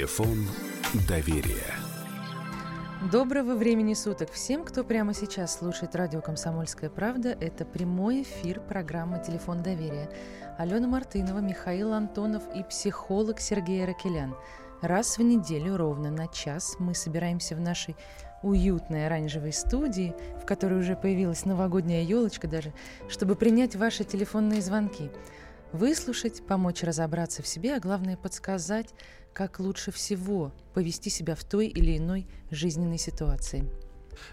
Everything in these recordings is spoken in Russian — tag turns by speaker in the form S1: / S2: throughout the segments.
S1: Телефон доверия.
S2: Доброго времени суток всем, кто прямо сейчас слушает радио «Комсомольская правда». Это прямой эфир программы «Телефон доверия». Алена Мартынова, Михаил Антонов и психолог Сергей Ракелян. Раз в неделю ровно на час мы собираемся в нашей уютной оранжевой студии, в которой уже появилась новогодняя елочка даже, чтобы принять ваши телефонные звонки, выслушать, помочь разобраться в себе, а главное подсказать, как лучше всего повести себя в той или иной жизненной ситуации.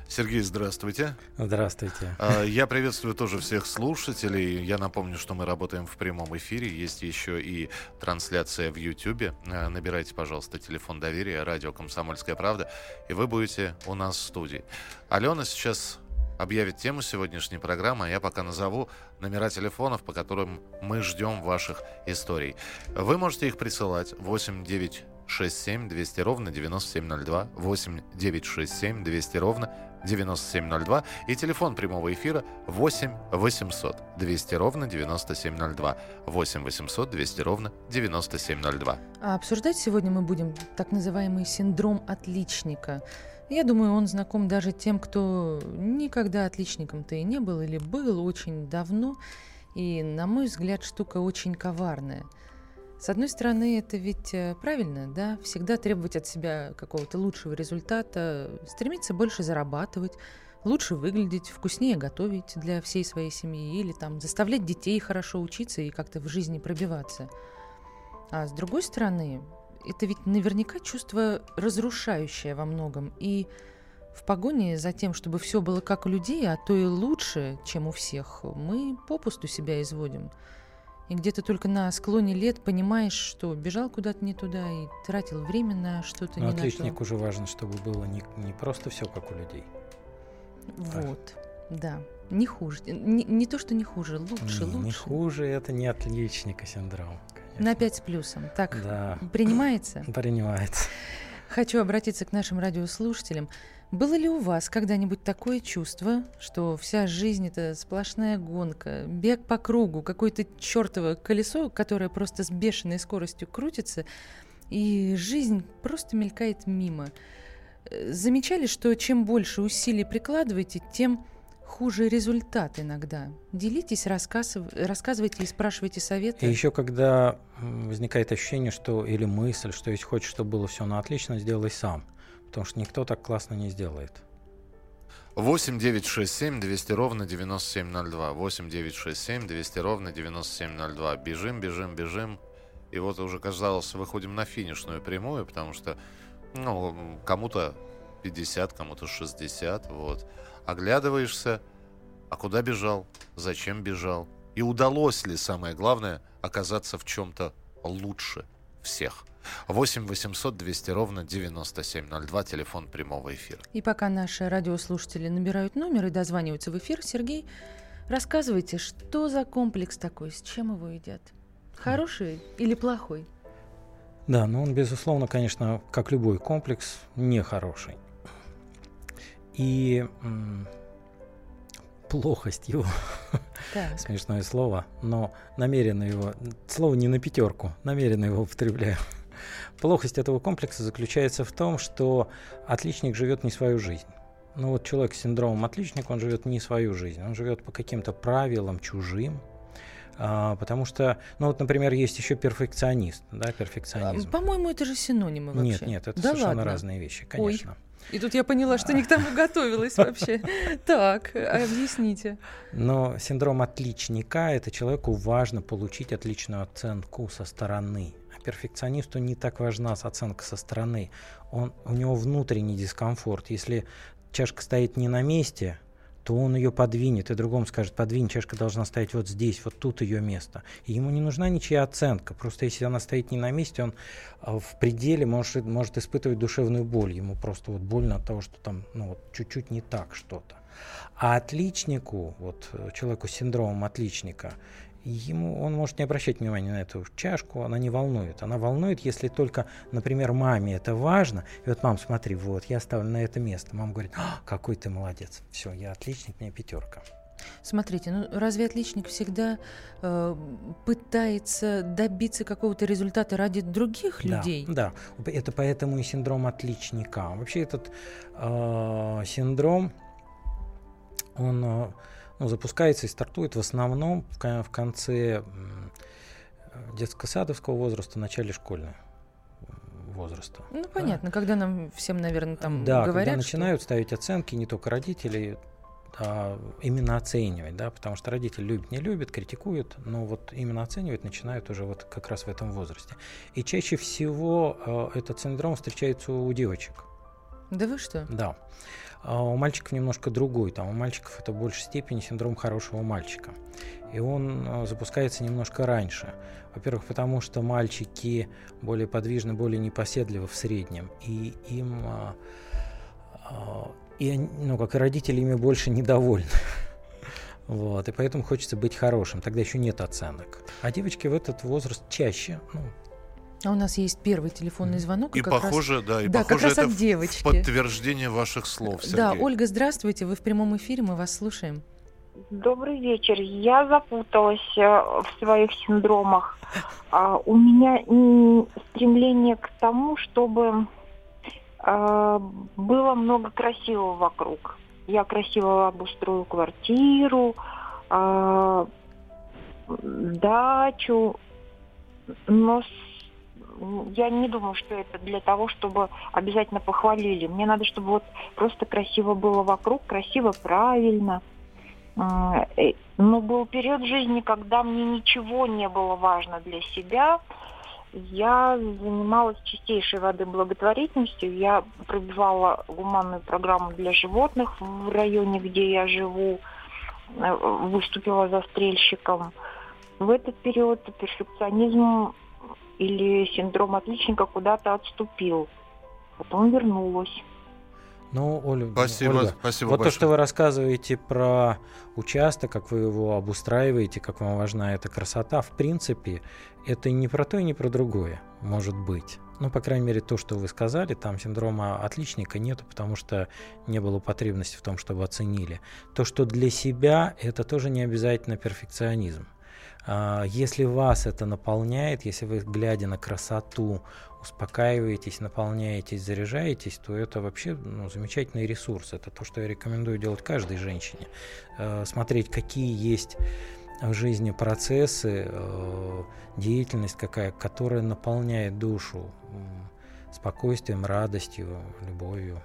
S3: Сергей, здравствуйте.
S4: Здравствуйте.
S3: А, я приветствую тоже всех слушателей. Я напомню, что мы работаем в прямом эфире. Есть еще и трансляция в YouTube. А, набирайте, пожалуйста, телефон доверия, радио «Комсомольская правда», и вы будете у нас в студии. Алена сейчас объявит тему сегодняшней программы, а я пока назову номера телефонов, по которым мы ждем ваших историй. Вы можете их присылать 8 9 67 200 ровно 9702 8 967 200 ровно 9702 и телефон прямого эфира 8 800 200 ровно 9702 8 800 200 ровно 9702.
S2: А обсуждать сегодня мы будем так называемый синдром отличника. Я думаю, он знаком даже тем, кто никогда отличником-то и не был или был очень давно. И, на мой взгляд, штука очень коварная. С одной стороны, это ведь э, правильно, да, всегда требовать от себя какого-то лучшего результата, стремиться больше зарабатывать, лучше выглядеть, вкуснее готовить для всей своей семьи или там заставлять детей хорошо учиться и как-то в жизни пробиваться. А с другой стороны, это ведь наверняка чувство разрушающее во многом. И в погоне за тем, чтобы все было как у людей, а то и лучше, чем у всех, мы попусту себя изводим. И где-то только на склоне лет понимаешь, что бежал куда-то не туда и тратил время на что-то не
S4: отличник
S2: на то.
S4: уже важно, чтобы было не, не просто все как у людей.
S2: Вот, да. Не хуже. Не, не то, что не хуже, лучше,
S4: не,
S2: лучше.
S4: не хуже, это не отличника синдром. Конечно.
S2: На 5 с плюсом. Так,
S4: Да,
S2: принимается?
S4: принимается.
S2: Хочу обратиться к нашим радиослушателям. Было ли у вас когда-нибудь такое чувство, что вся жизнь это сплошная гонка, бег по кругу, какое-то чертово колесо, которое просто с бешеной скоростью крутится, и жизнь просто мелькает мимо? Э, Замечали, что чем больше усилий прикладываете, тем хуже результат иногда. Делитесь, рассказыв- рассказывайте и спрашивайте советы.
S4: И еще когда возникает ощущение, что или мысль, что если хочешь, чтобы было все на отлично, сделай сам. Потому что никто так классно не сделает.
S3: 8 9 6 7 200 ровно 9702. 8 9 6 7 200 ровно 9702. Бежим, бежим, бежим. И вот уже, казалось, выходим на финишную прямую, потому что ну, кому-то 50, кому-то 60. Вот. Оглядываешься, а куда бежал, зачем бежал, и удалось ли, самое главное, оказаться в чем-то лучше всех. 8 800 200 ровно 9702, телефон прямого эфира.
S2: И пока наши радиослушатели набирают номер и дозваниваются в эфир, Сергей, рассказывайте, что за комплекс такой, с чем его едят? Хороший или плохой?
S4: Да, но он, безусловно, конечно, как любой комплекс, нехороший. И м, плохость его,
S2: Так.
S4: смешное слово, но намеренно его, слово не на пятерку, намеренно его употребляю. Плохость этого комплекса заключается в том, что отличник живет не свою жизнь. Ну вот человек с синдромом отличника, он живет не свою жизнь, он живет по каким-то правилам чужим, а, потому что, ну вот, например, есть еще перфекционист, да, перфекционизм.
S2: По-моему, это же синонимы вообще.
S4: Нет, нет, это
S2: Да
S4: совершенно
S2: ладно?
S4: разные вещи, конечно.
S2: И тут я поняла, что не к тому готовилась вообще. Так, объясните.
S4: Но синдром отличника это человеку важно получить отличную оценку со стороны. А перфекционисту не так важна оценка со стороны. Он, у него внутренний дискомфорт. Если чашка стоит не на месте, то он ее подвинет, и другому скажет, подвинь, чашка должна стоять вот здесь, вот тут ее место. И ему не нужна ничья оценка. Просто если она стоит не на месте, он а, в пределе может, может испытывать душевную боль. Ему просто вот больно от того, что там ну, вот, чуть-чуть не так что-то. А отличнику, вот э, человеку с синдромом отличника, ему он может не обращать внимания на эту чашку, она не волнует. Она волнует, если только, например, маме это важно. И вот, мам, смотри, вот, я ставлю на это место. Мама говорит, «А, какой ты молодец. Все, я отличник, мне пятерка.
S2: Смотрите, ну разве отличник всегда э, пытается добиться какого-то результата ради других
S4: да,
S2: людей?
S4: Да, это поэтому и синдром отличника. Вообще этот э, синдром, он э, ну, запускается и стартует в основном в, в конце детско-садовского возраста, начале школьного возраста.
S2: Ну, понятно, да. когда нам всем, наверное, там
S4: да,
S2: говорят,
S4: когда начинают ставить оценки, не только родители, а именно оценивать, да, потому что родители любят, не любят, критикуют, но вот именно оценивать начинают уже вот как раз в этом возрасте. И чаще всего э, этот синдром встречается у девочек.
S2: Да вы что?
S4: Да. А у мальчиков немножко другой. Там у мальчиков это в большей степени синдром хорошего мальчика. И он э, запускается немножко раньше. Во-первых, потому что мальчики более подвижны, более непоседливы в среднем. И им, э, э, и, ну, как и родители, ими больше недовольны. Вот, и поэтому хочется быть хорошим. Тогда еще нет оценок. А девочки в этот возраст чаще, ну,
S2: а у нас есть первый телефонный звонок.
S3: И, похоже,
S2: раз,
S3: да, и
S2: да,
S3: похоже,
S2: как раз
S3: это
S2: от девочки.
S3: подтверждение ваших слов, Сергей.
S2: Да, Ольга, здравствуйте, вы в прямом эфире, мы вас слушаем.
S5: Добрый вечер. Я запуталась э, в своих синдромах. А, у меня стремление к тому, чтобы а, было много красивого вокруг. Я красиво обустрою квартиру, а, дачу, но я не думаю, что это для того, чтобы обязательно похвалили. Мне надо, чтобы вот просто красиво было вокруг, красиво, правильно. Э, но был период жизни, когда мне ничего не было важно для себя. Я занималась чистейшей воды благотворительностью. Я пробивала гуманную программу для животных в районе, где я живу. Э, выступила застрельщиком. В этот период перфекционизм или синдром отличника куда-то отступил. Потом вернулась.
S4: Ну, Оля,
S3: спасибо,
S4: Ольга,
S3: спасибо
S4: вот
S3: большое.
S4: то, что вы рассказываете про участок, как вы его обустраиваете, как вам важна эта красота, в принципе, это не про то и не про другое, может быть. Ну, по крайней мере, то, что вы сказали, там синдрома отличника нету, потому что не было потребности в том, чтобы оценили. То, что для себя, это тоже не обязательно перфекционизм. А, если вас это наполняет, если вы, глядя на красоту, успокаиваетесь, наполняетесь, заряжаетесь, то это вообще ну, замечательный ресурс. Это то, что я рекомендую делать каждой женщине. А, смотреть, какие есть в жизни процессы, а, деятельность какая, которая наполняет душу спокойствием, радостью, любовью.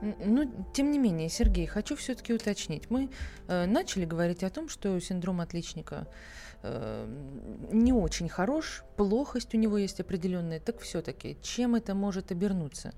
S2: Ну, тем не менее, Сергей, хочу все-таки уточнить. Мы э, начали говорить о том, что синдром отличника не очень хорош, плохость у него есть определенная. Так все-таки, чем это может обернуться?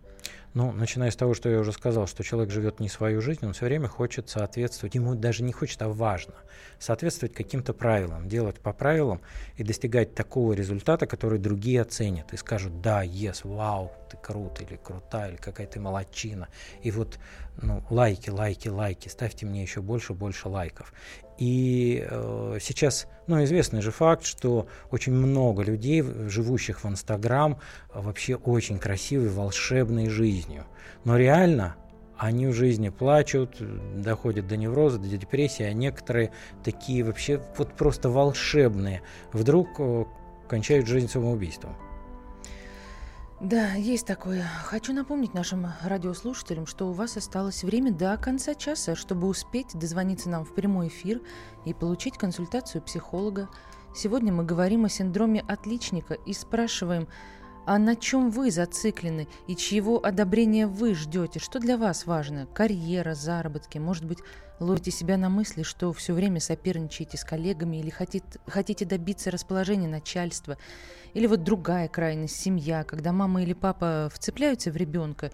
S4: Ну, начиная с того, что я уже сказал, что человек живет не свою жизнь, он все время хочет соответствовать, ему даже не хочет, а важно соответствовать каким-то правилам, делать по правилам и достигать такого результата, который другие оценят и скажут, да, yes, вау, ты крут или крута, или какая ты молодчина. И вот ну, лайки, лайки, лайки, ставьте мне еще больше, больше лайков. И э, сейчас, ну, известный же факт, что очень много людей, живущих в Инстаграм, вообще очень красивой, волшебной жизнью. Но реально они в жизни плачут, доходят до невроза, до депрессии, а некоторые такие вообще вот просто волшебные вдруг э, кончают жизнь самоубийством.
S2: Да, есть такое. Хочу напомнить нашим радиослушателям, что у вас осталось время до конца часа, чтобы успеть дозвониться нам в прямой эфир и получить консультацию психолога. Сегодня мы говорим о синдроме отличника и спрашиваем, а на чем вы зациклены и чьего одобрения вы ждете? Что для вас важно? Карьера, заработки? Может быть, ловите себя на мысли, что все время соперничаете с коллегами или хотите, хотите добиться расположения начальства? Или вот другая крайность, семья, когда мама или папа вцепляются в ребенка,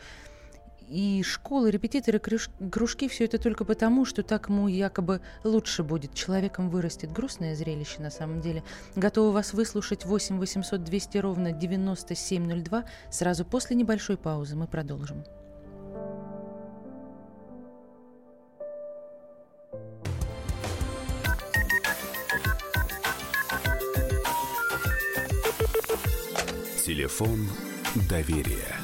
S2: и школы, репетиторы, кружки, все это только потому, что так ему якобы лучше будет. Человеком вырастет. Грустное зрелище на самом деле. Готовы вас выслушать 8 800 200 ровно 9702. Сразу после небольшой паузы мы продолжим.
S1: Телефон доверия.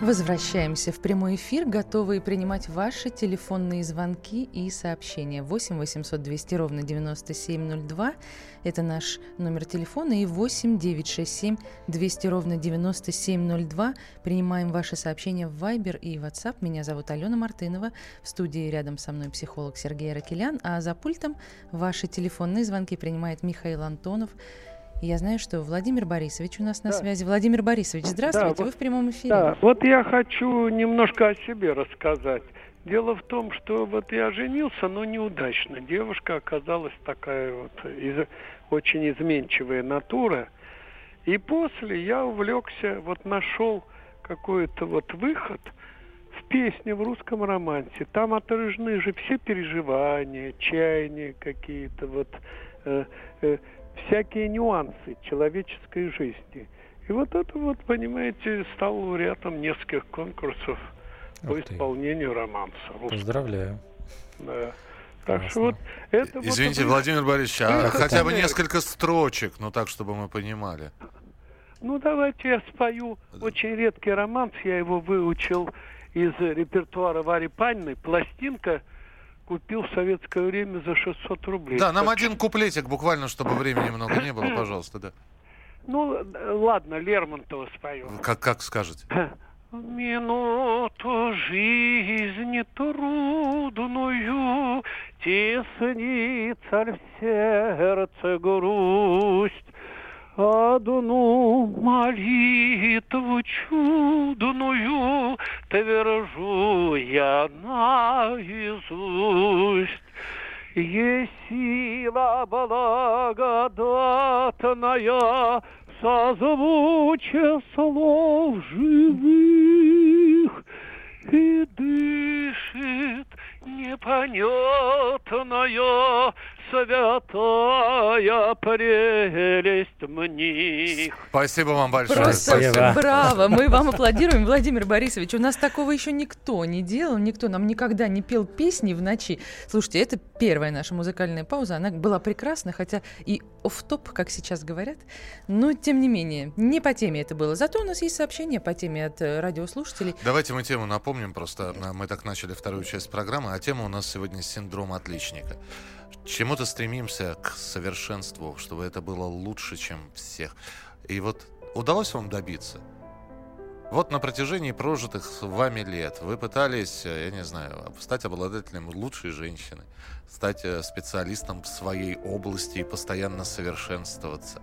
S2: Возвращаемся в прямой эфир, готовые принимать ваши телефонные звонки и сообщения. 8 800 200 ровно 9702 – это наш номер телефона, и 8 967 200 ровно 9702. Принимаем ваши сообщения в Viber и WhatsApp. Меня зовут Алена Мартынова. В студии рядом со мной психолог Сергей Ракелян, а за пультом ваши телефонные звонки принимает Михаил Антонов – я знаю, что Владимир Борисович у нас на да. связи. Владимир Борисович, здравствуйте, да, вы в прямом эфире.
S6: Да, вот я хочу немножко о себе рассказать. Дело в том, что вот я женился, но неудачно. Девушка оказалась такая вот из, очень изменчивая натура. И после я увлекся, вот нашел какой-то вот выход в песне в русском романсе. Там отражены же все переживания, чаяния какие-то вот. Э, э, всякие нюансы человеческой жизни. И вот это вот, понимаете, стал лауреатом нескольких конкурсов Ух по исполнению романса.
S4: Поздравляю.
S6: Да. Так что вот это
S3: Извините, вот, Владимир Борисович, а это хотя бы несколько строчек, ну так, чтобы мы понимали.
S6: Ну, давайте я спою очень редкий романс, я его выучил из репертуара Вари Панины, пластинка – купил в советское время за 600 рублей.
S3: Да, нам так... один куплетик, буквально, чтобы времени много не было, пожалуйста, да.
S6: Ну, ладно, Лермонтова спою.
S3: Как, как скажете?
S6: Минуту жизни трудную Теснится в сердце грусть, Одну молитву чудную Твержу я наизусть. Есть сила благодатная, Созвучие слов живых, И дышит непонятная святая прелесть мне.
S3: Спасибо вам большое.
S2: Просто Спасибо. браво. Мы вам аплодируем, Владимир Борисович. У нас такого еще никто не делал, никто нам никогда не пел песни в ночи. Слушайте, это первая наша музыкальная пауза. Она была прекрасна, хотя и оф топ как сейчас говорят. Но, тем не менее, не по теме это было. Зато у нас есть сообщение по теме от э, радиослушателей.
S3: Давайте мы тему напомним. Просто мы так начали вторую часть программы, а тема у нас сегодня синдром отличника чему-то стремимся к совершенству, чтобы это было лучше, чем всех. И вот удалось вам добиться? Вот на протяжении прожитых вами лет вы пытались, э, я не знаю, стать обладателем лучшей женщины, стать э, специалистом в своей области и постоянно совершенствоваться.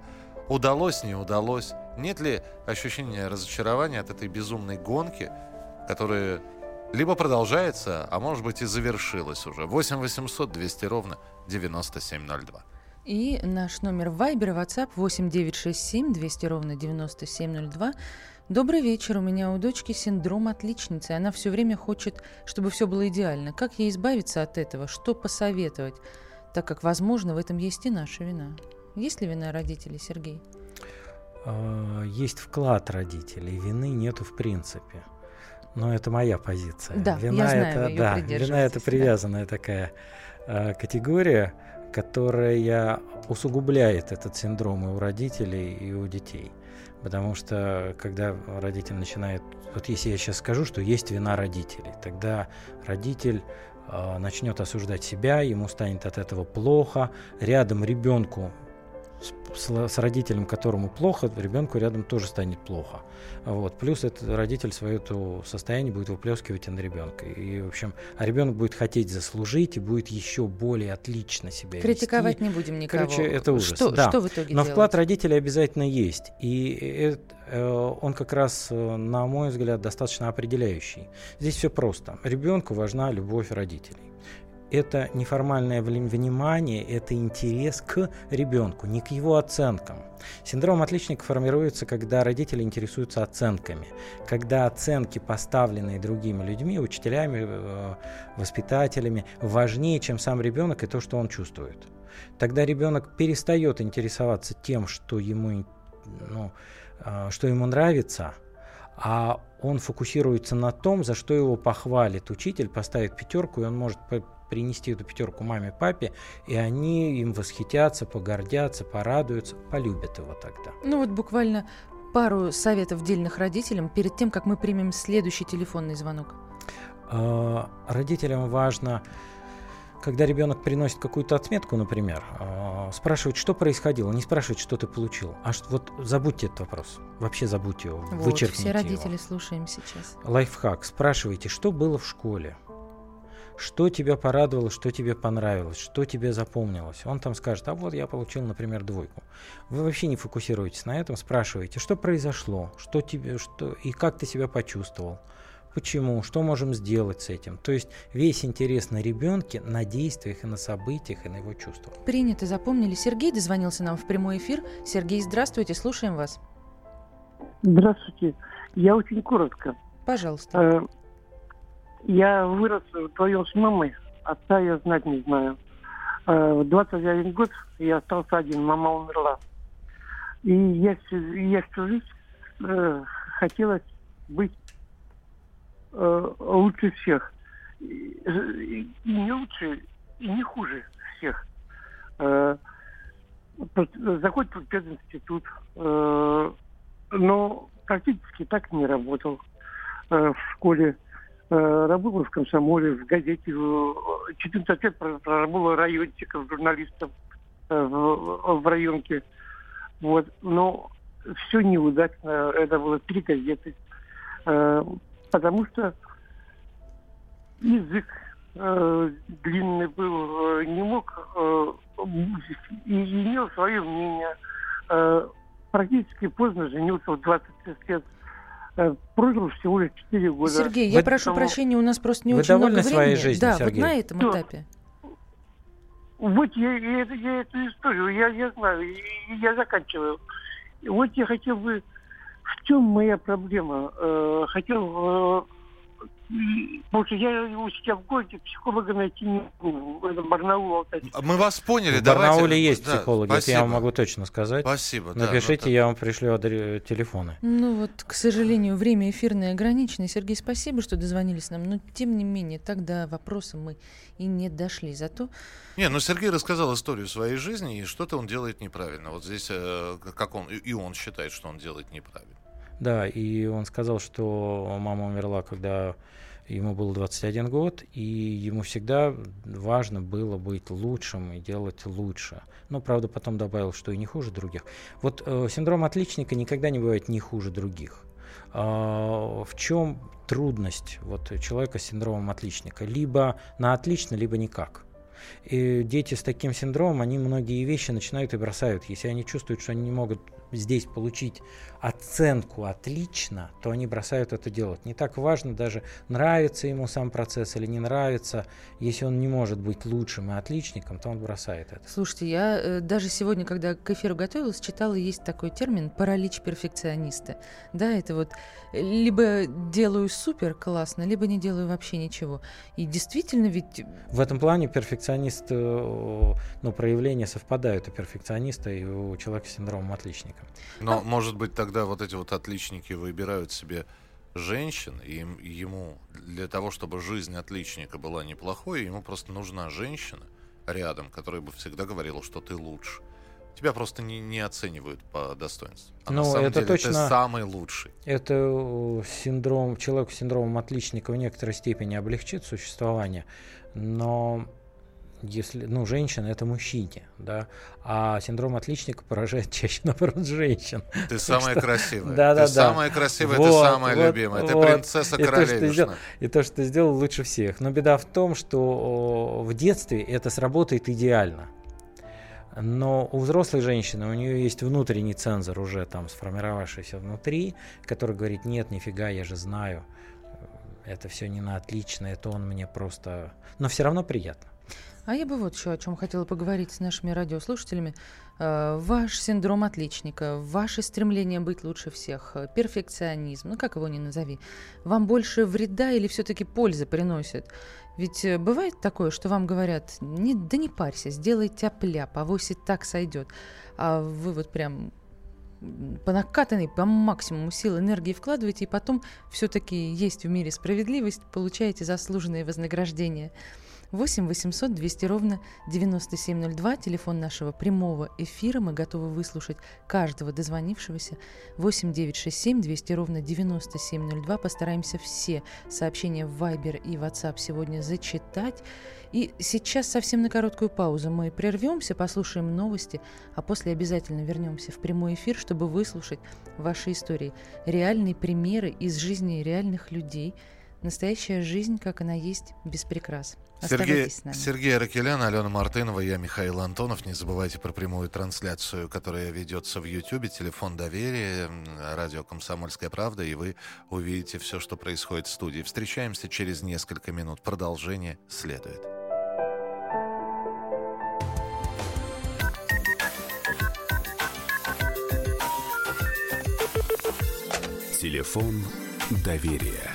S3: Удалось, не удалось? Нет ли ощущения разочарования от этой безумной гонки, которая либо продолжается, а может быть и завершилась уже? 8 800 200 ровно 9702.
S2: И наш номер Viber и WhatsApp 8967 200 ровно 9702. Добрый вечер. У меня у дочки синдром отличницы. Она все время хочет, чтобы все было идеально. Как ей избавиться от этого? Что посоветовать? Так как, возможно, в этом есть и наша вина. Есть ли вина родителей, Сергей?
S4: А, есть вклад родителей. Вины нету в принципе. Но это моя позиция.
S2: Да, вина я знаю, это,
S4: да, вина это привязанная да. такая категория, которая усугубляет этот синдром и у родителей, и у детей. Потому что когда родитель начинает... Вот если я сейчас скажу, что есть вина родителей, тогда родитель э, начнет осуждать себя, ему станет от этого плохо, рядом ребенку с, с родителем, которому плохо, ребенку рядом тоже станет плохо. Вот. Плюс этот родитель свое то состояние будет выплескивать на ребенка. И, в общем, а ребенок будет хотеть заслужить и будет еще более отлично себя
S2: Критиковать
S4: вести.
S2: не будем никого.
S4: Короче, это ужас.
S2: Что,
S4: да.
S2: что в итоге
S4: Но
S2: делать?
S4: вклад родителей обязательно есть. И это, э, он как раз, э, на мой взгляд, достаточно определяющий. Здесь все просто. Ребенку важна любовь родителей это неформальное внимание, это интерес к ребенку, не к его оценкам. Синдром отличника формируется, когда родители интересуются оценками, когда оценки, поставленные другими людьми, учителями, э, воспитателями, важнее, чем сам ребенок и то, что он чувствует. Тогда ребенок перестает интересоваться тем, что ему, ну, э, что ему нравится, а он фокусируется на том, за что его похвалит учитель, поставит пятерку, и он может принести эту пятерку маме, папе, и они им восхитятся, погордятся, порадуются, полюбят его тогда.
S2: Ну вот буквально пару советов дельных родителям перед тем, как мы примем следующий телефонный звонок.
S4: А, родителям важно когда ребенок приносит какую-то отметку, например, а, спрашивать, что происходило, не спрашивать, что ты получил, а что, вот забудьте этот вопрос, вообще забудьте его, вот, вычеркните
S2: все родители
S4: его.
S2: слушаем сейчас.
S4: Лайфхак, спрашивайте, что было в школе, что тебя порадовало, что тебе понравилось, что тебе запомнилось. Он там скажет, а вот я получил, например, двойку. Вы вообще не фокусируетесь на этом, спрашиваете, что произошло, что тебе, что и как ты себя почувствовал почему, что можем сделать с этим. То есть весь интерес на ребенке, на действиях и на событиях, и на его чувствах.
S2: Принято, запомнили. Сергей дозвонился нам в прямой эфир. Сергей, здравствуйте, слушаем вас.
S7: Здравствуйте. Я очень коротко.
S2: Пожалуйста.
S7: Я вырос вдвоем с мамой. Отца я знать не знаю. Э, в 21 год я остался один, мама умерла. И я, я всю жизнь э, хотелось быть э, лучше всех. И, не лучше, и не хуже всех. Э, заходит в пединститут, э, но практически так не работал э, в школе. Э, работал в комсомоле, в газете. 14 лет проработал райончиком, журналистом э, в, в районке. Вот. Но все неудачно. Это было три газеты. Э, потому что язык э, длинный был, э, не мог э, и имел свое мнение. Э, практически поздно женился в 26 лет. Э, прожил всего лишь 4 года.
S2: Сергей, я Вы... прошу Потому... прощения, у нас просто не
S4: Вы
S2: очень много
S4: времени. своей жизнью,
S2: да,
S4: Сергей?
S2: вот на этом Что? этапе.
S7: Вот я, я, я эту историю, я, я знаю, я заканчиваю. Вот я хотел бы в чем моя проблема? Э, хотел... Потому что я у себя в городе психолога найти не могу. Это Барнаул,
S3: Мы вас поняли.
S4: В Барнауле Давайте... есть да, психологи, спасибо. это я вам могу точно сказать.
S3: Спасибо.
S4: Напишите, да, я вам пришлю телефоны.
S2: Ну вот, к сожалению, время эфирное ограничено. Сергей, спасибо, что дозвонились нам. Но тем не менее, тогда вопросы мы и не дошли. Зато...
S3: Не, ну Сергей рассказал историю своей жизни, и что-то он делает неправильно. Вот здесь, э, как он, и он считает, что он делает неправильно.
S4: Да, и он сказал, что мама умерла, когда ему было 21 год, и ему всегда важно было быть лучшим и делать лучше. Но, правда, потом добавил, что и не хуже других. Вот э, синдром отличника никогда не бывает не хуже других. А, в чем трудность вот, человека с синдромом отличника? Либо на отлично, либо никак. И дети с таким синдромом, они многие вещи начинают и бросают. Если они чувствуют, что они не могут здесь получить оценку отлично, то они бросают это делать. Не так важно даже, нравится ему сам процесс или не нравится. Если он не может быть лучшим и отличником, то он бросает это.
S2: Слушайте, я э, даже сегодня, когда к эфиру готовилась, читала, есть такой термин паралич перфекциониста. Да, это вот либо делаю супер классно, либо не делаю вообще ничего. И действительно ведь...
S4: В этом плане перфекционист, э, ну, проявления совпадают у перфекциониста и у человека с синдромом отличника.
S3: Но, а... может быть, тогда вот эти вот отличники выбирают себе женщин, и им, ему для того, чтобы жизнь отличника была неплохой, ему просто нужна женщина рядом, которая бы всегда говорила, что ты лучше. Тебя просто не, не оценивают по достоинству. А
S4: ну, на самом это деле точно,
S3: ты самый лучший.
S4: Это э, синдром, человек с синдромом отличника в некоторой степени облегчит существование, но если, ну, женщина это мужчине, да, а синдром отличника поражает чаще, наоборот, женщин.
S3: Ты самая что, красивая.
S4: Да, да,
S3: ты да. самая красивая, вот, ты самая вот, любимая, вот. ты принцесса королевишна.
S4: И то, что ты сделал лучше всех. Но беда в том, что в детстве это сработает идеально. Но у взрослой женщины у нее есть внутренний цензор уже там сформировавшийся внутри, который говорит, нет, нифига, я же знаю, это все не на отлично, это он мне просто... Но все равно приятно.
S2: А я бы вот еще о чем хотела поговорить с нашими радиослушателями. Э, ваш синдром отличника, ваше стремление быть лучше всех, э, перфекционизм, ну как его ни назови, вам больше вреда или все-таки пользы приносит? Ведь э, бывает такое, что вам говорят, не, да не парься, сделай тяп-ляп, авось и так сойдет. А вы вот прям по накатанной, по максимуму сил энергии вкладываете, и потом все-таки есть в мире справедливость, получаете заслуженное вознаграждение. 8 800 200 ровно 9702, телефон нашего прямого эфира. Мы готовы выслушать каждого дозвонившегося. 8 967 200 ровно 9702. Постараемся все сообщения в Viber и WhatsApp сегодня зачитать. И сейчас совсем на короткую паузу мы прервемся, послушаем новости, а после обязательно вернемся в прямой эфир, чтобы выслушать ваши истории. Реальные примеры из жизни реальных людей – Настоящая жизнь, как она есть, без прикрас.
S3: Сергей, Сергей Ракелян, Алена Мартынова, я Михаил Антонов. Не забывайте про прямую трансляцию, которая ведется в Ютьюбе. Телефон доверия, радио «Комсомольская правда», и вы увидите все, что происходит в студии. Встречаемся через несколько минут. Продолжение следует.
S1: Телефон доверия.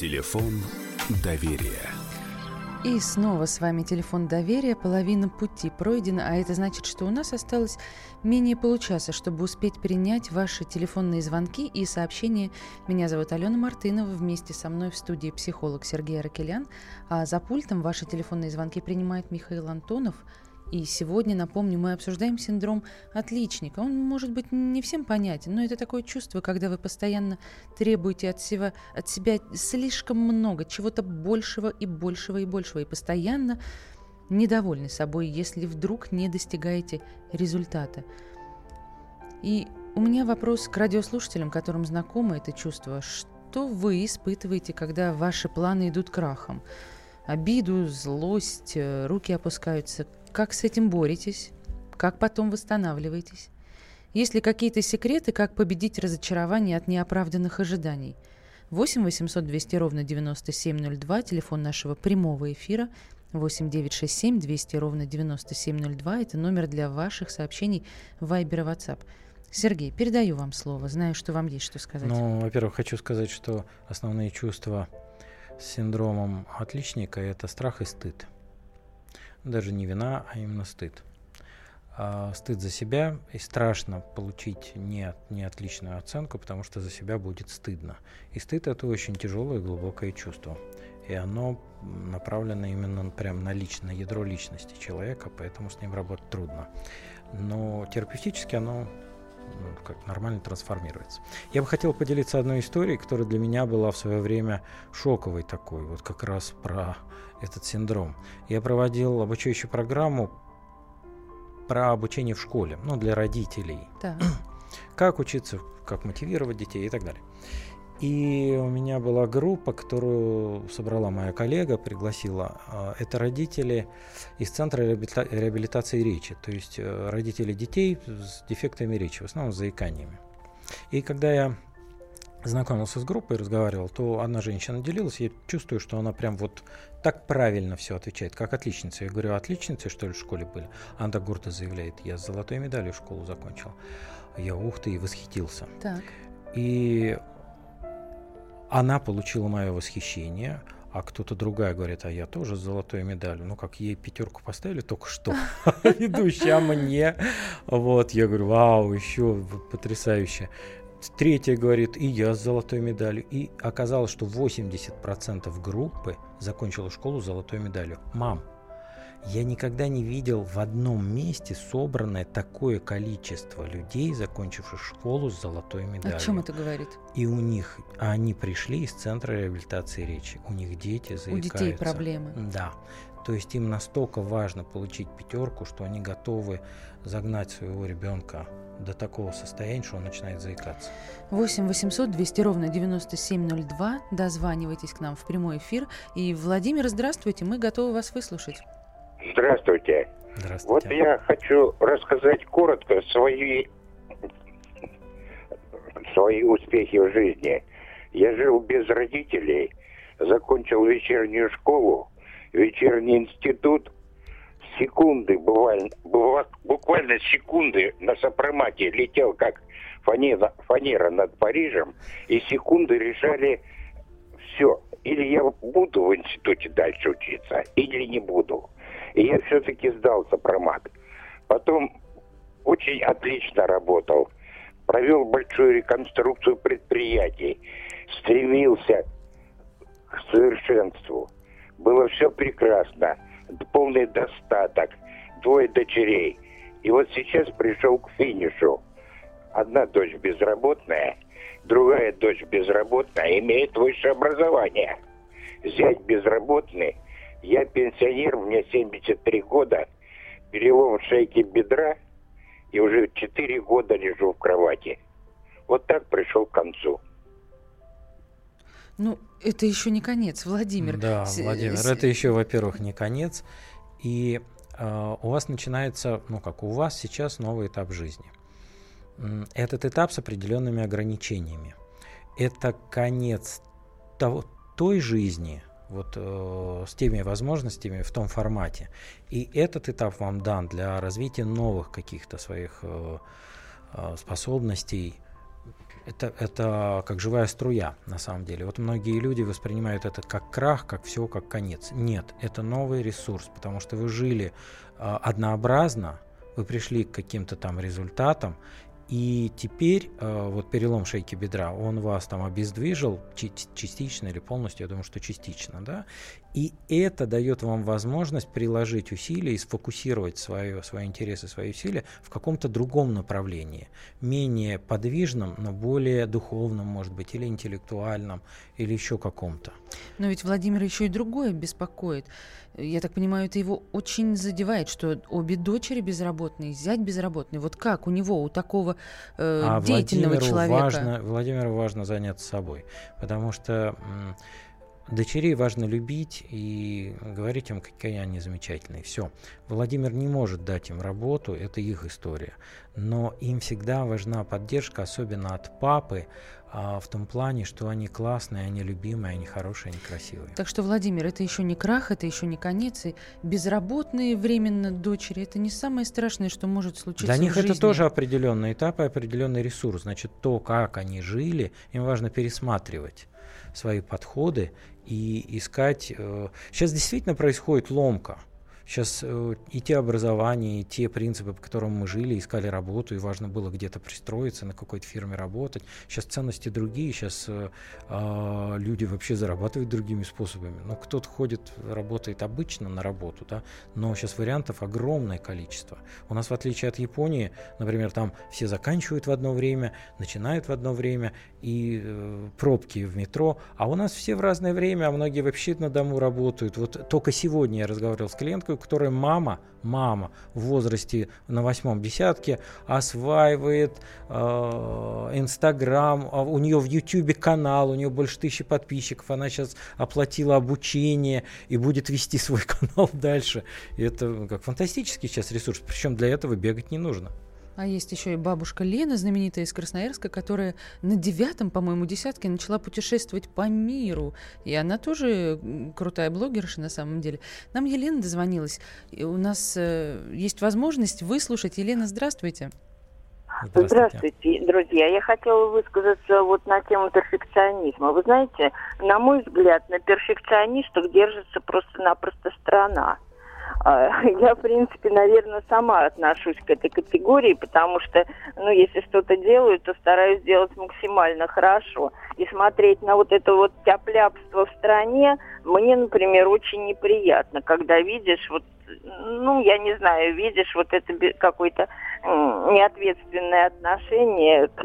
S1: Телефон доверия.
S2: И снова с вами телефон доверия. Половина пути пройдена, а это значит, что у нас осталось менее получаса, чтобы успеть принять ваши телефонные звонки и сообщения. Меня зовут Алена Мартынова. Вместе со мной в студии психолог Сергей Аракелян. А за пультом ваши телефонные звонки принимает Михаил Антонов – и сегодня, напомню, мы обсуждаем синдром отличника. Он может быть не всем понятен, но это такое чувство, когда вы постоянно требуете от себя, от себя слишком много, чего-то большего и большего и большего, и постоянно недовольны собой, если вдруг не достигаете результата. И у меня вопрос к радиослушателям, которым знакомо это чувство. Что вы испытываете, когда ваши планы идут крахом? Обиду, злость, э, руки опускаются. Как с этим боретесь? Как потом восстанавливаетесь? Есть ли какие-то секреты, как победить разочарование от неоправданных ожиданий? 8 800 200 ровно 9702, телефон нашего прямого эфира, 8 967 200 ровно 9702, это номер для ваших сообщений в Viber и WhatsApp. Сергей, передаю вам слово, знаю, что вам есть что сказать.
S4: Ну, во-первых, хочу сказать, что основные чувства с синдромом отличника – это страх и стыд даже не вина, а именно стыд. А, стыд за себя, и страшно получить не, не отличную оценку, потому что за себя будет стыдно. И стыд это очень тяжелое и глубокое чувство. И оно направлено именно прям на личное ядро личности человека, поэтому с ним работать трудно. Но терапевтически оно как нормально трансформируется. Я бы хотел поделиться одной историей, которая для меня была в свое время шоковой такой, вот как раз про этот синдром. Я проводил обучающую программу про обучение в школе, ну, для родителей.
S2: Да.
S4: Как учиться, как мотивировать детей и так далее. И у меня была группа, которую собрала моя коллега, пригласила. А, это родители из Центра реабилитации речи, то есть э, родители детей с дефектами речи, в основном с заиканиями. И когда я знакомился с группой, разговаривал, то одна женщина делилась, я чувствую, что она прям вот так правильно все отвечает, как отличница. Я говорю, отличницы, что ли, в школе были? Так гордо заявляет, я с золотой медалью школу закончил. Я, ух ты, и восхитился.
S2: Так.
S4: И она получила мое восхищение, а кто-то другая говорит, а я тоже с золотой медалью. Ну, как ей пятерку поставили только что, ведущая мне. Вот, я говорю, вау, еще потрясающе. Третья говорит, и я с золотой медалью. И оказалось, что 80% группы закончила школу с золотой медалью. Мам, Я никогда не видел в одном месте собранное такое количество людей, закончивших школу с золотой медалью.
S2: О чем это говорит?
S4: И у них, а они пришли из центра реабилитации речи. У них дети заикаются. У
S2: детей проблемы.
S4: Да. То есть им настолько важно получить пятерку, что они готовы загнать своего ребенка до такого состояния, что он начинает заикаться.
S2: 8 800 200 ровно 9702. Дозванивайтесь к нам в прямой эфир. И, Владимир, здравствуйте, мы готовы вас выслушать.
S8: Здравствуйте.
S4: Здравствуйте.
S8: Вот я хочу рассказать коротко свои, свои успехи в жизни. Я жил без родителей, закончил вечернюю школу, вечерний институт, секунды, буквально, буквально секунды на сопромате летел как фанера, фанера над Парижем, и секунды решали все. Или я буду в институте дальше учиться, или не буду. И я все-таки сдал сопромат. Потом очень отлично работал. Провел большую реконструкцию предприятий. Стремился к совершенству. Было все прекрасно полный достаток, двое дочерей. И вот сейчас пришел к финишу. Одна дочь безработная, другая дочь безработная, имеет высшее образование. Зять безработный, я пенсионер, мне 73 года, перелом шейки бедра, и уже 4 года лежу в кровати. Вот так пришел к концу.
S2: Ну, это еще не конец, Владимир.
S4: Да, Владимир, с... это еще, во-первых, не конец. И э, у вас начинается, ну как у вас сейчас новый этап жизни. Этот этап с определенными ограничениями. Это конец того, той жизни, вот э, с теми возможностями в том формате. И этот этап вам дан для развития новых каких-то своих э, э способностей, это, это как живая струя, на самом деле. Вот многие люди воспринимают это как крах, как все, как конец. Нет, это новый ресурс, потому что вы жили э, однообразно, вы пришли к каким-то там результатам, и теперь э, вот перелом шейки бедра, он вас там обездвижил частично или полностью, я думаю, что частично, да, и это дает вам возможность приложить усилия и сфокусировать свое, свои интересы, свои усилия в каком-то другом направлении, менее подвижном, но более духовном, может быть, или интеллектуальном, или еще каком-то.
S2: Но ведь Владимир еще и другое беспокоит. Я так понимаю, это его очень задевает, что обе дочери безработные, зять безработный. Вот как у него, у такого э, а деятельного
S4: Владимиру
S2: человека?
S4: Важно, Владимиру важно заняться собой, потому что Дочерей важно любить и говорить им, какие они замечательные. Все. Владимир не может дать им работу, это их история. Но им всегда важна поддержка, особенно от папы, а, в том плане, что они классные, они любимые, они хорошие, они красивые.
S2: Так что, Владимир, это еще не крах, это еще не конец. И безработные временно дочери – это не самое страшное, что может случиться
S4: Для них
S2: в жизни.
S4: это тоже определенный этап и определенный ресурс. Значит, то, как они жили, им важно пересматривать свои подходы и искать... Э, сейчас действительно происходит ломка – Сейчас э, и те образования, и те принципы, по которым мы жили, искали работу, и важно было где-то пристроиться, на какой-то фирме работать. Сейчас ценности другие, сейчас э, э, люди вообще зарабатывают другими способами. Ну, кто-то ходит, работает обычно на работу, да, но сейчас вариантов огромное количество. У нас, в отличие от Японии, например, там все заканчивают в одно время, начинают в одно время, и э, пробки в метро, а у нас все в разное время, а многие вообще на дому работают. Вот только сегодня я разговаривал с клиенткой, которой мама, мама в возрасте на восьмом десятке осваивает э, Инстаграм, э, у нее в Ютубе канал, у нее больше тысячи подписчиков, она сейчас оплатила обучение и будет вести свой канал дальше. И это как фантастический сейчас ресурс, причем для этого бегать не нужно.
S2: А есть еще и бабушка Лена, знаменитая из Красноярска, которая на девятом, по-моему, десятке начала путешествовать по миру. И она тоже крутая блогерша на самом деле. Нам Елена дозвонилась. И у нас э, есть возможность выслушать. Елена, здравствуйте.
S9: Здравствуйте. Здравствуйте, друзья. Я хотела высказаться вот на тему перфекционизма. Вы знаете, на мой взгляд, на перфекционистах держится просто-напросто страна. А, я, в принципе, наверное, сама отношусь к этой категории, потому что, ну, если что-то делаю, то стараюсь делать максимально хорошо. И смотреть на вот это вот тяпляпство в стране мне, например, очень неприятно, когда видишь вот ну, я не знаю, видишь, вот это какое-то неответственное отношение к,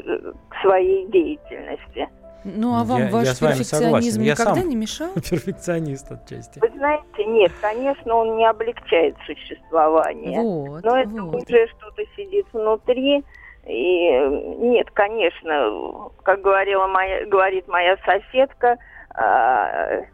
S9: к своей деятельности.
S2: Ну, а вам я, ваш я перфекционизм
S4: я
S2: никогда
S4: сам
S2: не мешал?
S4: перфекционист отчасти.
S9: Вы знаете, нет, конечно, он не облегчает существование. Вот, но это вот. уже что-то сидит внутри. И нет, конечно, как говорила моя, говорит моя соседка,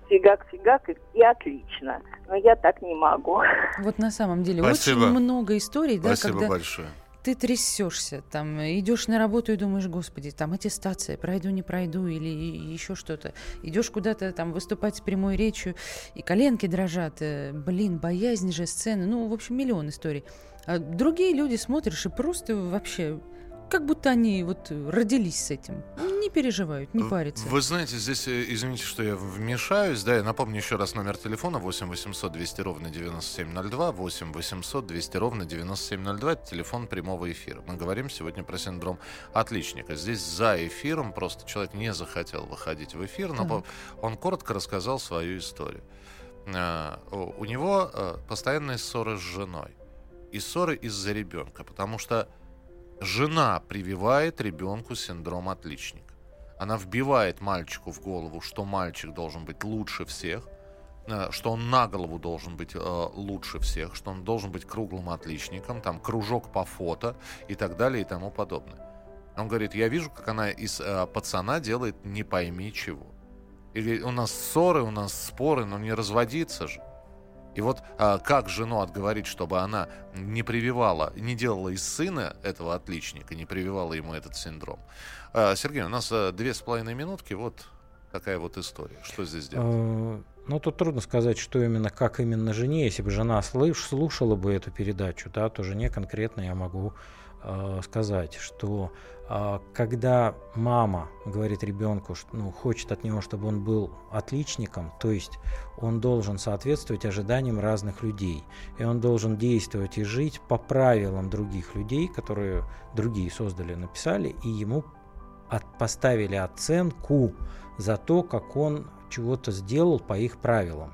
S9: фигак-фигак и, и отлично. Но я так не могу.
S2: Вот на самом деле
S3: Спасибо.
S2: очень много историй, да,
S3: Спасибо
S2: когда
S3: большое
S2: ты трясешься, там идешь на работу и думаешь, господи, там аттестация, пройду, не пройду, или еще что-то. Идешь куда-то там выступать с прямой речью, и коленки дрожат, э, блин, боязнь же сцены, ну, в общем, миллион историй. А другие люди смотришь и просто вообще как будто они вот родились с этим. Не переживают, не парятся.
S3: Вы знаете, здесь, э, извините, что я вмешаюсь, да, я напомню еще раз номер телефона 8 800 200 ровно 9702, 8 800 200 ровно 9702, это телефон прямого эфира. Мы говорим сегодня про синдром отличника. Здесь за эфиром просто человек не захотел выходить в эфир, но так. он коротко рассказал свою историю. А, у него э, постоянные ссоры с женой. И ссоры из-за ребенка, потому что Жена прививает ребенку синдром отличника. Она вбивает мальчику в голову, что мальчик должен быть лучше всех, э, что он на голову должен быть э, лучше всех, что он должен быть круглым отличником, там кружок по фото и так далее и тому подобное. Он говорит, я вижу, как она из э, пацана делает не пойми чего. Или у нас ссоры, у нас споры, но не разводиться же. И вот а, как жену отговорить, чтобы она не прививала, не делала из сына этого отличника, не прививала ему этот синдром. А, Сергей, у нас а, две с половиной минутки, вот такая вот история. Что здесь делать?
S4: А, ну, тут трудно сказать, что именно, как именно жене. Если бы жена слыш, слушала бы эту передачу, да, то жене конкретно я могу сказать, что а, когда мама говорит ребенку, что ну, хочет от него, чтобы он был отличником, то есть он должен соответствовать ожиданиям разных людей, и он должен действовать и жить по правилам других людей, которые другие создали, написали, и ему от, поставили оценку за то, как он чего-то сделал по их правилам.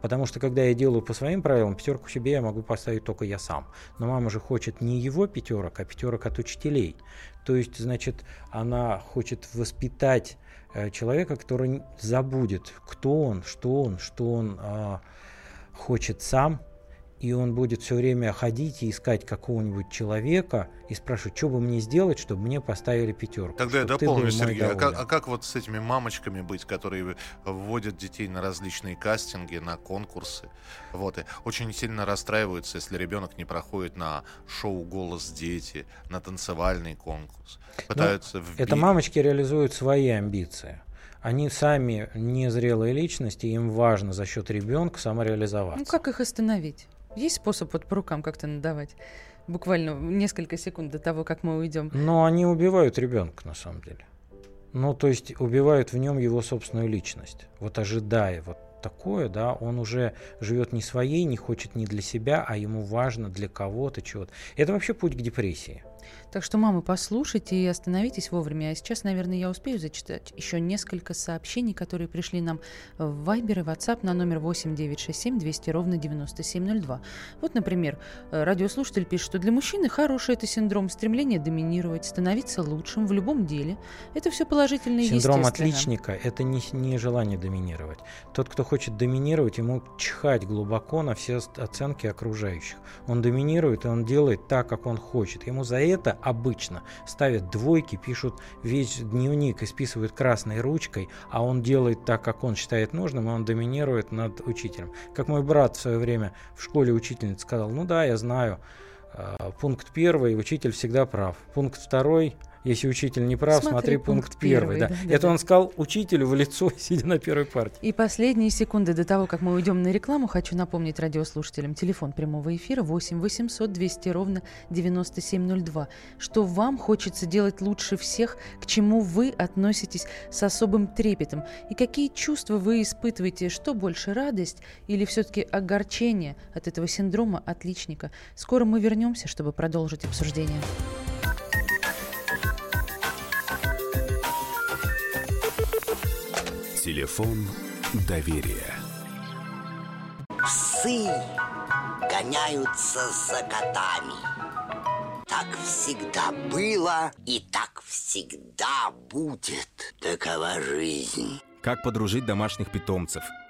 S4: Потому что когда я делаю по своим правилам, пятерку себе я могу поставить только я сам. Но мама же хочет не его пятерок, а пятерок от учителей. То есть, значит, она хочет воспитать э, человека, который забудет, кто он, что он, что он э, хочет сам, и он будет все время ходить и искать какого-нибудь человека и спрашивать, что бы мне сделать, чтобы мне поставили пятерку.
S3: Тогда я дополню, Сергей, а как, а как вот с этими мамочками быть, которые вводят детей на различные кастинги, на конкурсы, вот, и очень сильно расстраиваются, если ребенок не проходит на шоу «Голос дети», на танцевальный конкурс,
S4: ну, пытаются вбить... Это мамочки реализуют свои амбиции. Они сами незрелые личности, им важно за счет ребенка самореализоваться. Ну
S2: как их остановить? Есть способ вот по рукам как-то надавать? Буквально несколько секунд до того, как мы уйдем.
S4: Но они убивают ребенка на самом деле. Ну, то есть убивают в нем его собственную личность. Вот ожидая вот такое, да, он уже живет не своей, не хочет не для себя, а ему важно для кого-то чего-то. Это вообще путь к депрессии.
S2: Так что, мамы, послушайте и остановитесь вовремя. А сейчас, наверное, я успею зачитать еще несколько сообщений, которые пришли нам в Viber и WhatsApp на номер 8967 200 ровно 9702. Вот, например, э, радиослушатель пишет, что для мужчины хороший это синдром стремления доминировать, становиться лучшим в любом деле. Это все положительно и
S4: Синдром отличника – это не, не желание доминировать. Тот, кто хочет доминировать, ему чихать глубоко на все оценки окружающих. Он доминирует, и он делает так, как он хочет. Ему за это обычно ставят двойки, пишут весь дневник и списывают красной ручкой, а он делает так, как он считает нужным, и он доминирует над учителем. Как мой брат в свое время в школе учительница сказал, ну да, я знаю, а, пункт первый, учитель всегда прав. Пункт второй, если учитель не прав, смотри, смотри пункт, первый. Да. Да, да, Это да. он сказал учителю в лицо, сидя на первой партии.
S2: И последние секунды до того, как мы уйдем на рекламу, хочу напомнить радиослушателям телефон прямого эфира 8 800 200 ровно 9702. Что вам хочется делать лучше всех, к чему вы относитесь с особым трепетом, и какие чувства вы испытываете, что больше радость или все-таки огорчение от этого синдрома отличника. Скоро мы вернемся, чтобы продолжить обсуждение.
S1: Телефон доверия.
S10: Псы гоняются за котами. Так всегда было и так всегда будет. Такова жизнь.
S11: Как подружить домашних питомцев,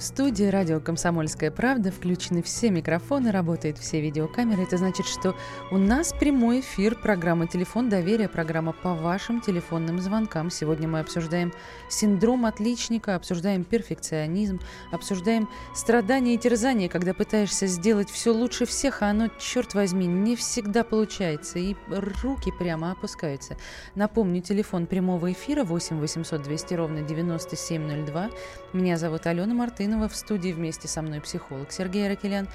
S2: В студии радио «Комсомольская правда» включены все микрофоны, работают все видеокамеры. Это значит, что у нас прямой эфир, программа «Телефон доверия», программа по вашим телефонным звонкам. Сегодня мы обсуждаем синдром отличника, обсуждаем перфекционизм, обсуждаем страдания и терзания, когда пытаешься сделать все лучше всех, а оно, черт возьми, не всегда получается, и руки прямо опускаются. Напомню, телефон прямого эфира 8 800 200 ровно 9702. Меня зовут Алена Мартынова. В студии вместе со мной психолог Сергей Ракелян.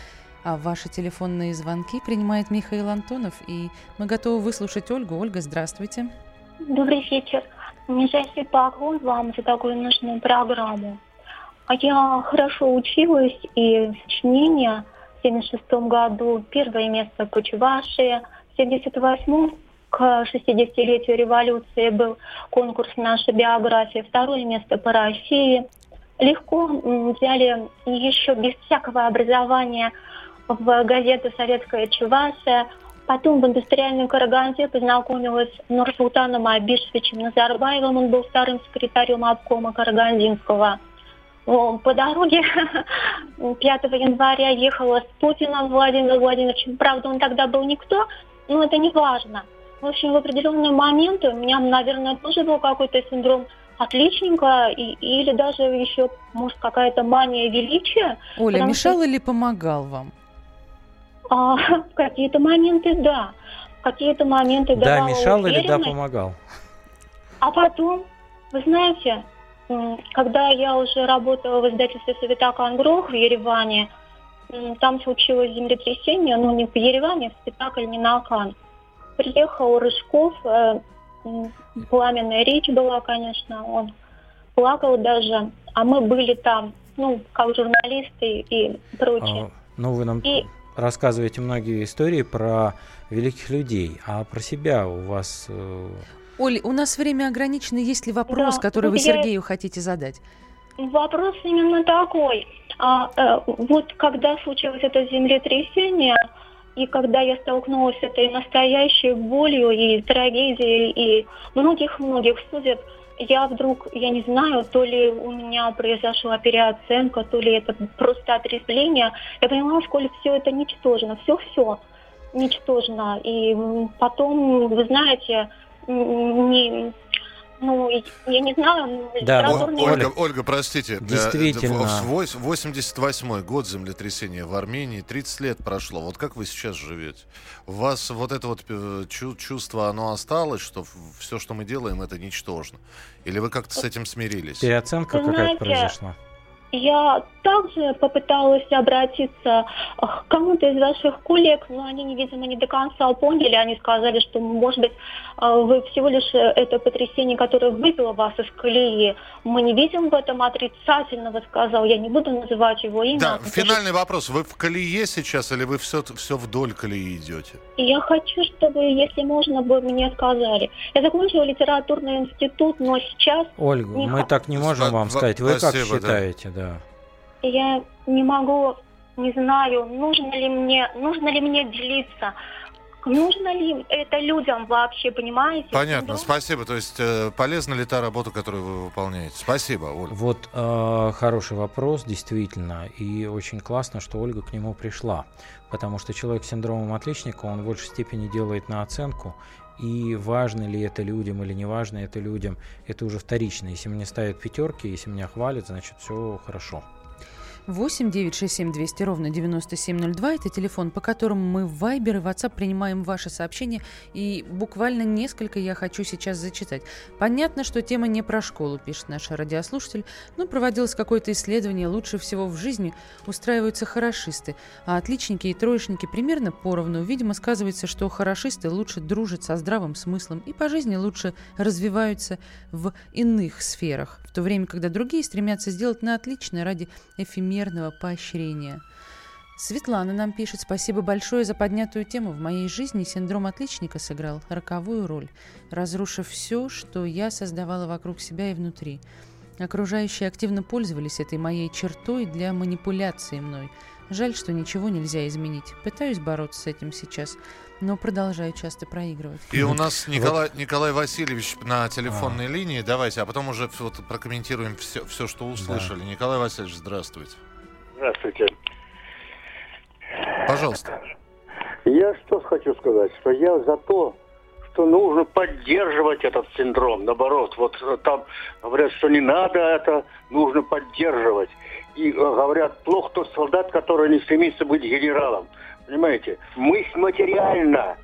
S2: А ваши телефонные звонки принимает Михаил Антонов. И мы готовы выслушать Ольгу. Ольга, здравствуйте.
S12: Добрый вечер. Нижайший поклон вам за такую нужную программу. А я хорошо училась, и сочинение в 76 году первое место по Чувашии, в 78 к 60-летию революции был конкурс «Наша биография», второе место по России – легко взяли еще без всякого образования в газету «Советская Чувашия». Потом в индустриальной Караганде познакомилась с Нурсултаном Абишевичем Назарбаевым. Он был вторым секретарем обкома Карагандинского. По дороге 5 января ехала с Путиным Владимиром Владимировичем. Правда, он тогда был никто, но это не важно. В общем, в определенные моменты у меня, наверное, тоже был какой-то синдром отличненько, и, или даже еще, может, какая-то мания величия.
S2: Оля, мешал что... или помогал вам?
S12: А, в какие-то моменты, да. В какие-то моменты
S4: Да, мешал или да, помогал?
S12: А потом, вы знаете, когда я уже работала в издательстве Совета Конгрох в Ереване, там случилось землетрясение, но не в Ереване, в спектакль не на Акан. Приехал Рыжков, э, пламенная речь была, конечно, он плакал даже, а мы были там, ну, как журналисты и прочее. А,
S4: ну, вы нам и... рассказываете многие истории про великих людей, а про себя у вас... Э,
S2: Оль, у нас время ограничено. Есть ли вопрос, да, который вы Сергею я... хотите задать?
S12: Вопрос именно такой. А, э, вот когда случилось это землетрясение, и когда я столкнулась с этой настоящей болью и трагедией, и многих-многих судеб, я вдруг, я не знаю, то ли у меня произошла переоценка, то ли это просто отрезвление. Я поняла, сколько все это ничтожно, все-все ничтожно. И потом, вы знаете, не, ну, я не знаю.
S3: Да, Ольга, Ольга, простите. Э, Действительно. В 88 год землетрясения в Армении, 30 лет прошло. Вот как вы сейчас живете? У вас вот это вот э, чувство, оно осталось, что все, что мы делаем, это ничтожно? Или вы как-то с этим смирились?
S4: Переоценка какая-то произошла?
S12: Я также попыталась обратиться к кому-то из ваших коллег, но они, видимо, не до конца поняли. Они сказали, что, может быть, э, вы всего лишь э, это потрясение, которое выбило вас из колеи. Мы не видим в этом отрицательного, сказал. Я не буду называть его имя.
S3: Да, финальный вопрос. Вы в колее сейчас или вы все, все вдоль колеи идете?
S12: Я хочу, чтобы, если можно, бы мне сказали. Я закончила литературный институт, но сейчас...
S4: Ольга, мы х... так не можем вам сказать. Вы Спасибо, как считаете, да? да?
S12: я не могу, не знаю, нужно ли мне, нужно ли мне делиться. Нужно ли это людям вообще, понимаете?
S3: Понятно, ну, спасибо. То есть э, полезна ли та работа, которую вы выполняете? Спасибо, Оля.
S4: Вот э, хороший вопрос, действительно. И очень классно, что Ольга к нему пришла. Потому что человек с синдромом отличника, он в большей степени делает на оценку. И важно ли это людям или не важно это людям, это уже вторично. Если мне ставят пятерки, если меня хвалят, значит все хорошо.
S2: 8 967 200 ровно 9702. Это телефон, по которому мы в Viber и WhatsApp принимаем ваши сообщения. И буквально несколько я хочу сейчас зачитать. Понятно, что тема не про школу, пишет наш радиослушатель, но проводилось какое-то исследование. Лучше всего в жизни устраиваются хорошисты, а отличники и троечники примерно поровну. Видимо, сказывается, что хорошисты лучше дружат со здравым смыслом и по жизни лучше развиваются в иных сферах, в то время, когда другие стремятся сделать на отличное ради эфемерного всемирного поощрения. Светлана нам пишет, спасибо большое за поднятую тему. В моей жизни синдром отличника сыграл роковую роль, разрушив все, что я создавала вокруг себя и внутри. Окружающие активно пользовались этой моей чертой для манипуляции мной. Жаль, что ничего нельзя изменить. Пытаюсь бороться с этим сейчас, но продолжаю часто проигрывать.
S3: И у нас Николай, Николай Васильевич на телефонной а. линии. Давайте, а потом уже вот прокомментируем все, все что услышали. Да. Николай Васильевич, здравствуйте.
S13: Здравствуйте.
S3: Пожалуйста.
S13: Я что хочу сказать, что я за то, что нужно поддерживать этот синдром. Наоборот, вот там говорят, что не надо это, нужно поддерживать. И говорят, плохо тот солдат, который не стремится быть генералом. Понимаете? Мысль материальна.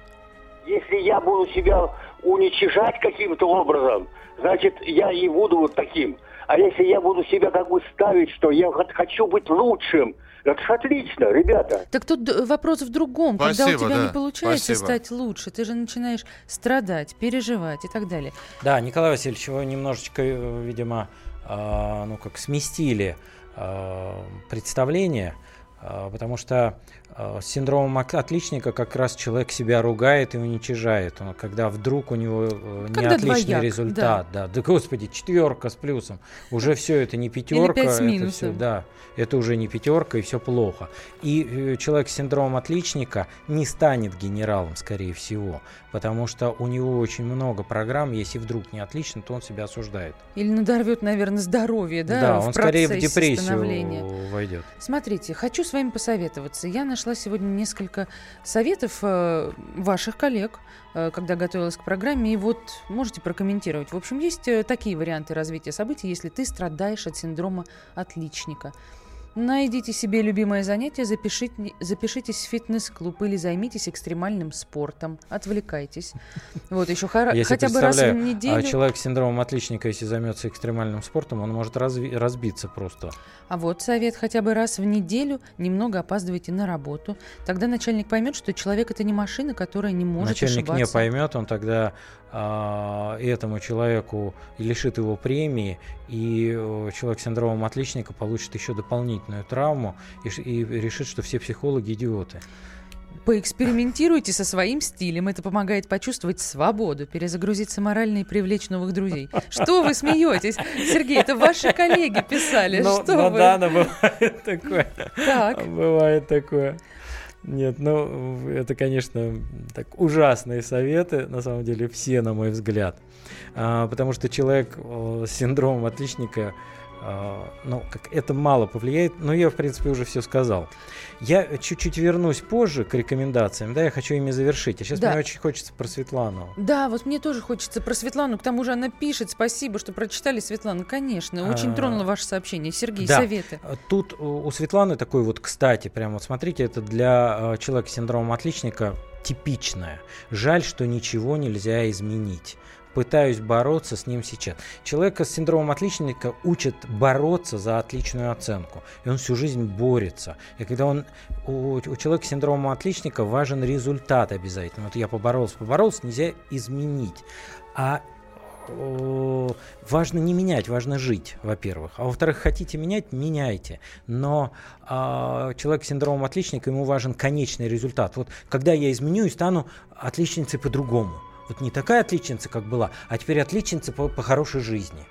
S13: Если я буду себя уничижать каким-то образом, значит, я и буду вот таким. А если я буду себя как бы ставить, что я хочу быть лучшим, это же отлично, ребята.
S2: Так тут вопрос в другом. Спасибо, Когда у тебя да. не получается Спасибо. стать лучше, ты же начинаешь страдать, переживать и так далее.
S4: Да, Николай Васильевич, вы немножечко, э, видимо, э, ну как сместили э, представление, э, потому что с синдромом отличника как раз человек себя ругает и уничижает. Когда вдруг у него э, не когда отличный двояк, результат. Да. да. Да, господи, четверка с плюсом. Уже все это не пятерка. Это все, да, это уже не пятерка и все плохо. И э, человек с синдромом отличника не станет генералом, скорее всего. Потому что у него очень много программ. Если вдруг не отлично, то он себя осуждает.
S2: Или надорвет, наверное, здоровье, да?
S4: Да, он скорее в депрессию войдет.
S2: Смотрите, хочу с вами посоветоваться. Я нашла нашла сегодня несколько советов э, ваших коллег, э, когда готовилась к программе, и вот можете прокомментировать. В общем, есть э, такие варианты развития событий, если ты страдаешь от синдрома отличника. Найдите себе любимое занятие, запишите, запишитесь в фитнес-клуб или займитесь экстремальным спортом, отвлекайтесь. Вот еще хор... хотя бы раз в неделю.
S4: А человек с синдромом отличника, если займется экстремальным спортом, он может разви... разбиться просто.
S2: А вот совет хотя бы раз в неделю немного опаздывайте на работу. Тогда начальник поймет, что человек это не машина, которая не может
S4: начальник
S2: ошибаться.
S4: не поймет, он тогда а, этому человеку лишит его премии, и э, человек с синдромом отличника получит еще дополнительную травму и, и решит, что все психологи идиоты.
S2: Поэкспериментируйте со своим стилем. Это помогает почувствовать свободу, перезагрузиться морально и привлечь новых друзей. Что вы смеетесь? Сергей, это ваши коллеги писали.
S4: Ну,
S2: Что
S4: ну
S2: вы?
S4: да, но бывает такое. Так. Бывает такое. Нет, ну, это, конечно, так ужасные советы, на самом деле, все, на мой взгляд. А, потому что человек с синдромом отличника ну, как это мало повлияет, но я, в принципе, уже все сказал. Я чуть-чуть вернусь позже к рекомендациям, да, я хочу ими завершить. А сейчас да. мне очень хочется про Светлану.
S2: Да, вот мне тоже хочется про Светлану. К тому же она пишет, спасибо, что прочитали Светлану. Конечно, очень а, тронуло ваше сообщение. Сергей, да. советы.
S4: Тут у Светланы такой вот, кстати, прямо вот смотрите, это для а, человека с синдромом отличника типичное. Жаль, что ничего нельзя изменить пытаюсь бороться с ним сейчас. Человека с синдромом отличника учат бороться за отличную оценку. И он всю жизнь борется. И когда он у, у человека с синдромом отличника важен результат обязательно. Вот я поборолся, поборолся, нельзя изменить. А важно не менять, важно жить, во-первых. А во-вторых, хотите менять, меняйте. Но э, человек с синдромом отличника, ему важен конечный результат. Вот когда я изменю и стану отличницей по-другому – вот не такая отличница, как была, а теперь отличница по, по хорошей жизни.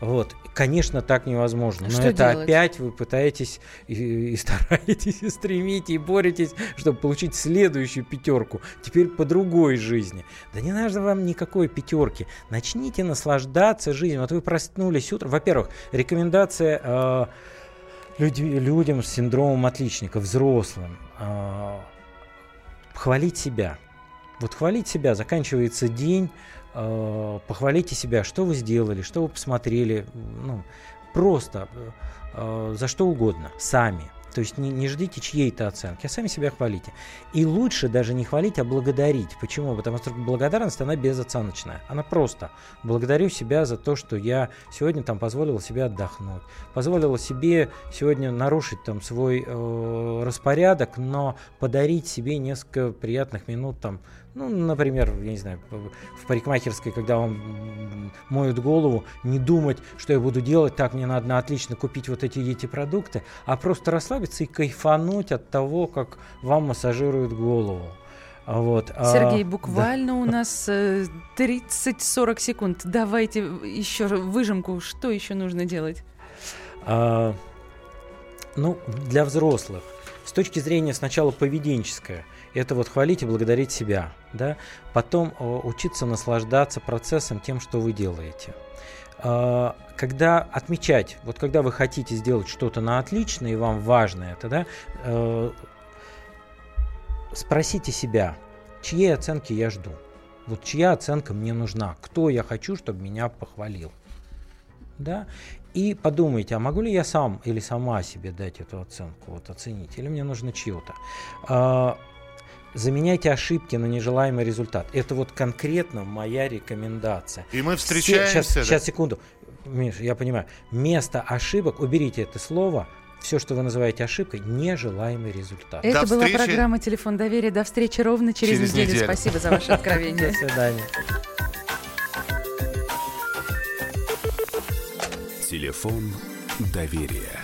S4: Вот, конечно, так невозможно. Но Что это делать? опять вы пытаетесь и, и стараетесь, и стремитесь, и боретесь, чтобы получить следующую пятерку. Теперь по другой жизни. Да не надо вам никакой пятерки. Начните наслаждаться жизнью. Вот вы проснулись утром. Во-первых, рекомендация э, люди, людям с синдромом отличника, взрослым. Э, хвалить себя вот хвалить себя, заканчивается день, э, похвалите себя, что вы сделали, что вы посмотрели, ну, просто э, за что угодно, сами. То есть не, не ждите чьей-то оценки, а сами себя хвалите. И лучше даже не хвалить, а благодарить. Почему? Потому что благодарность, она безоценочная. Она просто благодарю себя за то, что я сегодня там позволил себе отдохнуть. Позволил себе сегодня нарушить там свой э, распорядок, но подарить себе несколько приятных минут там ну, например, я не знаю, в парикмахерской, когда вам моют голову, не думать, что я буду делать, так мне надо отлично купить вот эти эти продукты, а просто расслабиться и кайфануть от того, как вам массажируют голову. Вот.
S2: А, Сергей, буквально да. у нас 30-40 э, секунд. Давайте еще выжимку. Что еще нужно делать?
S4: А, ну, для взрослых. С точки зрения сначала поведенческое – это вот хвалить и благодарить себя, да, потом э, учиться наслаждаться процессом тем, что вы делаете. А, когда отмечать, вот когда вы хотите сделать что-то на отлично, и вам важно это, да, э, спросите себя, чьей оценки я жду, вот чья оценка мне нужна, кто я хочу, чтобы меня похвалил, да, и подумайте, а могу ли я сам или сама себе дать эту оценку, вот оценить, или мне нужно чью-то. Заменяйте ошибки на нежелаемый результат. Это вот конкретно моя рекомендация.
S3: И мы встречаемся.
S4: Сейчас, да? сейчас секунду. Миша, я понимаю. Место ошибок, уберите это слово, все, что вы называете ошибкой, нежелаемый результат.
S2: Это До была встречи. программа «Телефон доверия». До встречи ровно через, через неделю. неделю. Спасибо за ваше откровение.
S4: До свидания.
S1: Телефон доверия.